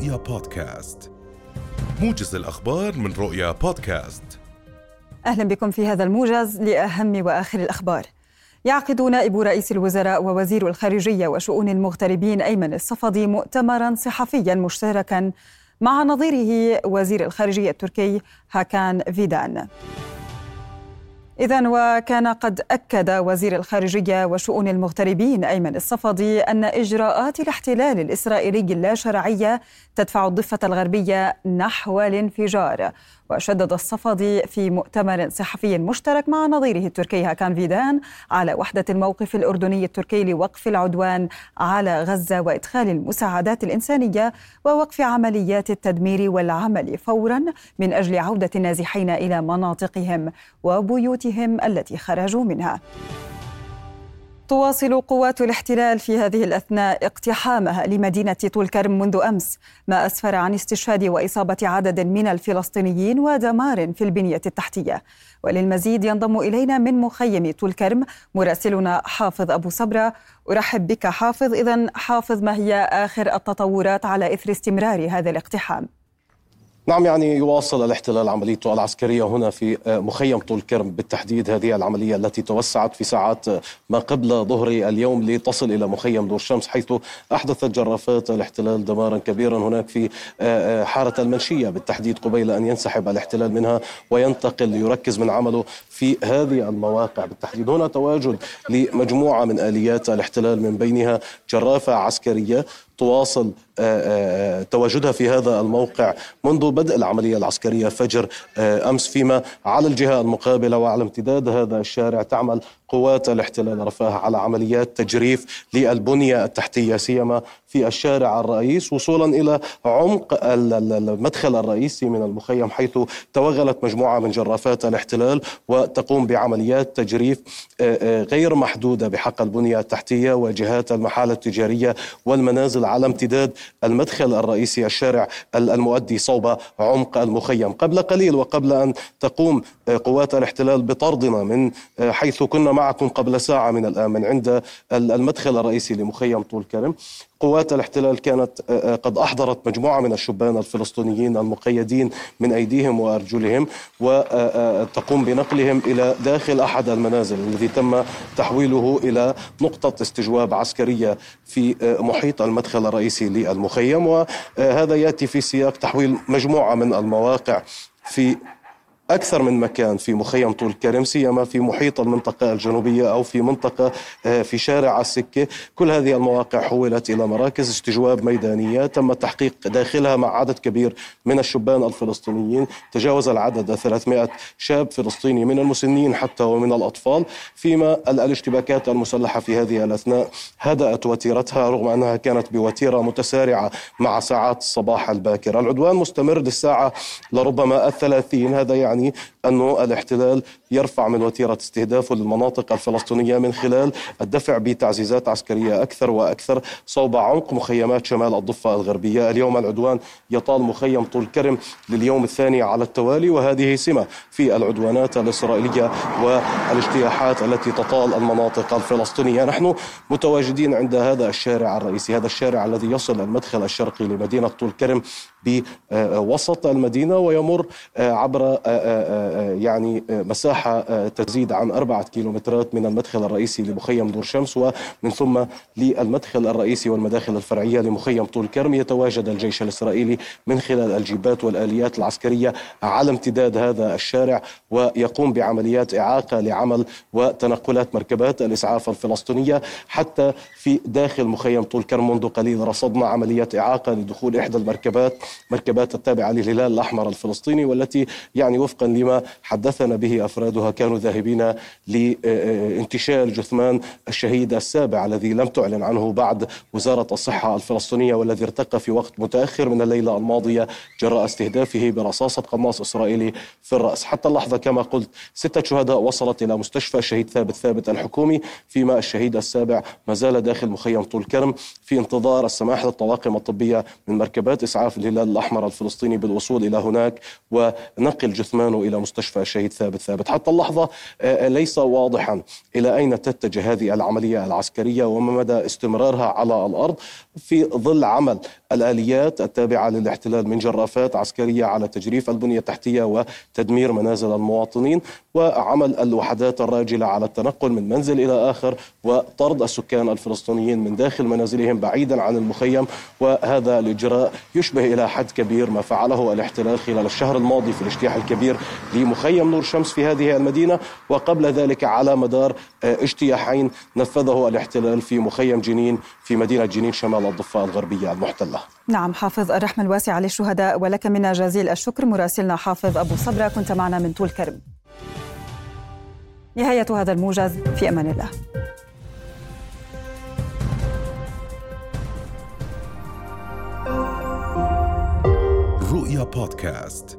رؤيا بودكاست. موجز الأخبار من رؤيا بودكاست. أهلا بكم في هذا الموجز لأهم وآخر الأخبار. يعقد نائب رئيس الوزراء ووزير الخارجية وشؤون المغتربين أيمن الصفدي مؤتمرا صحفيا مشتركا مع نظيره وزير الخارجية التركي هاكان فيدان. إذا وكان قد أكد وزير الخارجية وشؤون المغتربين أيمن الصفدي أن إجراءات الاحتلال الإسرائيلي اللا شرعية تدفع الضفة الغربية نحو الانفجار. وشدد الصفدي في مؤتمر صحفي مشترك مع نظيره التركي هاكان فيدان على وحدة الموقف الأردني التركي لوقف العدوان على غزة وإدخال المساعدات الإنسانية ووقف عمليات التدمير والعمل فورا من أجل عودة النازحين إلى مناطقهم وبيوتهم التي خرجوا منها. تواصل قوات الاحتلال في هذه الأثناء اقتحامها لمدينة طول كرم منذ أمس ما أسفر عن استشهاد وإصابة عدد من الفلسطينيين ودمار في البنية التحتية. وللمزيد ينضم إلينا من مخيم طول كرم مراسلنا حافظ أبو صبرة. أرحب بك حافظ. اذا حافظ ما هي آخر التطورات على إثر استمرار هذا الاقتحام؟ نعم يعني يواصل الاحتلال عمليته العسكرية هنا في آه، مخيم طول كرم بالتحديد. هذه العملية التي توسعت في ساعات آه، ما قبل ظهر اليوم لتصل إلى مخيم دور شمس حيث أحدثت جرافات الاحتلال دمارا كبيرا هناك في آه، حارة المنشية. بالتحديد قبيل أن ينسحب الاحتلال منها وينتقل ليركز من عمله في هذه المواقع. بالتحديد هنا تواجد لمجموعة من آليات الاحتلال من بينها جرافة عسكرية تواصل آه، آه، تواجدها في هذا الموقع منذ بدء العملية العسكرية فجر آه، أمس فيما على الجهة المقابلة وعلى امتداد هذا الشارع تعمل قوات الاحتلال رفاه على عمليات تجريف للبنية التحتية سيما في الشارع الرئيس وصولا إلى عمق المدخل الرئيسي من المخيم حيث توغلت مجموعة من جرافات الاحتلال وتقوم بعمليات تجريف غير محدودة بحق البنية التحتية وجهات المحال التجارية والمنازل على امتداد المدخل الرئيسي الشارع المؤدي صوب عمق المخيم. قبل قليل وقبل أن تقوم قوات الاحتلال بطردنا من حيث كنا معكم قبل ساعة من الآن من عند المدخل الرئيسي لمخيم طول كرم قوات الاحتلال كانت آه، آه، قد أحضرت مجموعة من الشبان الفلسطينيين المقيدين من أيديهم وأرجلهم وتقوم آه، بنقلهم إلى داخل أحد المنازل الذي تم تحويله إلى نقطة استجواب عسكرية في محيط المدخل الرئيسي للمخيم. وهذا يأتي في سياق تحويل مجموعة من المواقع في أكثر من مكان في مخيم طول كرم سيما في محيط المنطقة الجنوبية أو في منطقة آه، في شارع السكة. كل هذه المواقع حولت إلى مراكز استجواب ميدانية. تم التحقيق داخلها مع عدد كبير من الشبان الفلسطينيين. تجاوز العدد 300 شاب فلسطيني من المسنين حتى ومن الأطفال. فيما الاشتباكات المسلحة في هذه الأثناء هدأت وتيرتها رغم أنها كانت بوتيرة متسارعة مع ساعات الصباح الباكر. العدوان مستمر للساعة لربما الثلاثين. هذا يعني يعني أنه الاحتلال يرفع من وتيرة استهدافه للمناطق الفلسطينية من خلال الدفع بتعزيزات عسكرية أكثر وأكثر صوب عمق مخيمات شمال الضفة الغربية. اليوم العدوان يطال مخيم طول كرم لليوم الثاني على التوالي وهذه سمة في العدوانات الإسرائيلية والاجتياحات التي تطال المناطق الفلسطينية. نحن متواجدين عند هذا الشارع الرئيسي هذا الشارع الذي يصل المدخل الشرقي لمدينة طول كرم بوسط المدينة ويمر عبر يعني مساحة تزيد عن أربعة كيلومترات من المدخل الرئيسي لمخيم دور شمس ومن ثم للمدخل الرئيسي والمداخل الفرعية لمخيم طول كرم. يتواجد الجيش الإسرائيلي من خلال الجيبات والآليات العسكرية على امتداد هذا الشارع ويقوم بعمليات إعاقة لعمل وتنقلات مركبات الإسعاف الفلسطينية حتى في داخل مخيم طول كرم. منذ قليل رصدنا عمليات إعاقة لدخول إحدى المركبات مركبات التابعة للهلال الأحمر الفلسطيني والتي يعني وفقا لما حدثنا به أفرادها كانوا ذاهبين لانتشال جثمان الشهيد السابع الذي لم تعلن عنه بعد وزارة الصحة الفلسطينية والذي ارتقى في وقت متأخر من الليلة الماضية جراء استهدافه برصاصة قناص إسرائيلي في الرأس. حتى اللحظة كما قلت ستة شهداء وصلت إلى مستشفى الشهيد ثابت ثابت الحكومي فيما الشهيد السابع ما زال داخل مخيم طول كرم في انتظار السماح للطواقم الطبية من مركبات إسعاف الهلال الأحمر الفلسطيني بالوصول إلى هناك ونقل جثمانه إلى مستشفى الشهيد ثابت ثابت. حتى حتى اللحظة ليس واضحا إلى أين تتجه هذه العملية العسكرية وما مدى استمرارها على الأرض. في ظل عمل الآليات التابعة للاحتلال من جرافات عسكرية على تجريف البنية التحتية وتدمير منازل المواطنين وعمل الوحدات الراجلة على التنقل من منزل إلى آخر وطرد السكان الفلسطينيين من داخل منازلهم بعيدا عن المخيم. وهذا الإجراء يشبه إلى حد كبير ما فعله الاحتلال خلال الشهر الماضي في الاجتياح الكبير لمخيم نور شمس في هذه المدينة وقبل ذلك على مدار آه، اجتياحين نفذه الاحتلال في مخيم جنين في مدينة جنين شمال الضفة الغربية المحتلة. نعم حافظ الرحمة الواسعة للشهداء ولك منا جزيل الشكر. مراسلنا حافظ أبو صبرة كنت معنا من طول كرم. نهاية هذا الموجز في أمان الله. رؤيا بودكاست.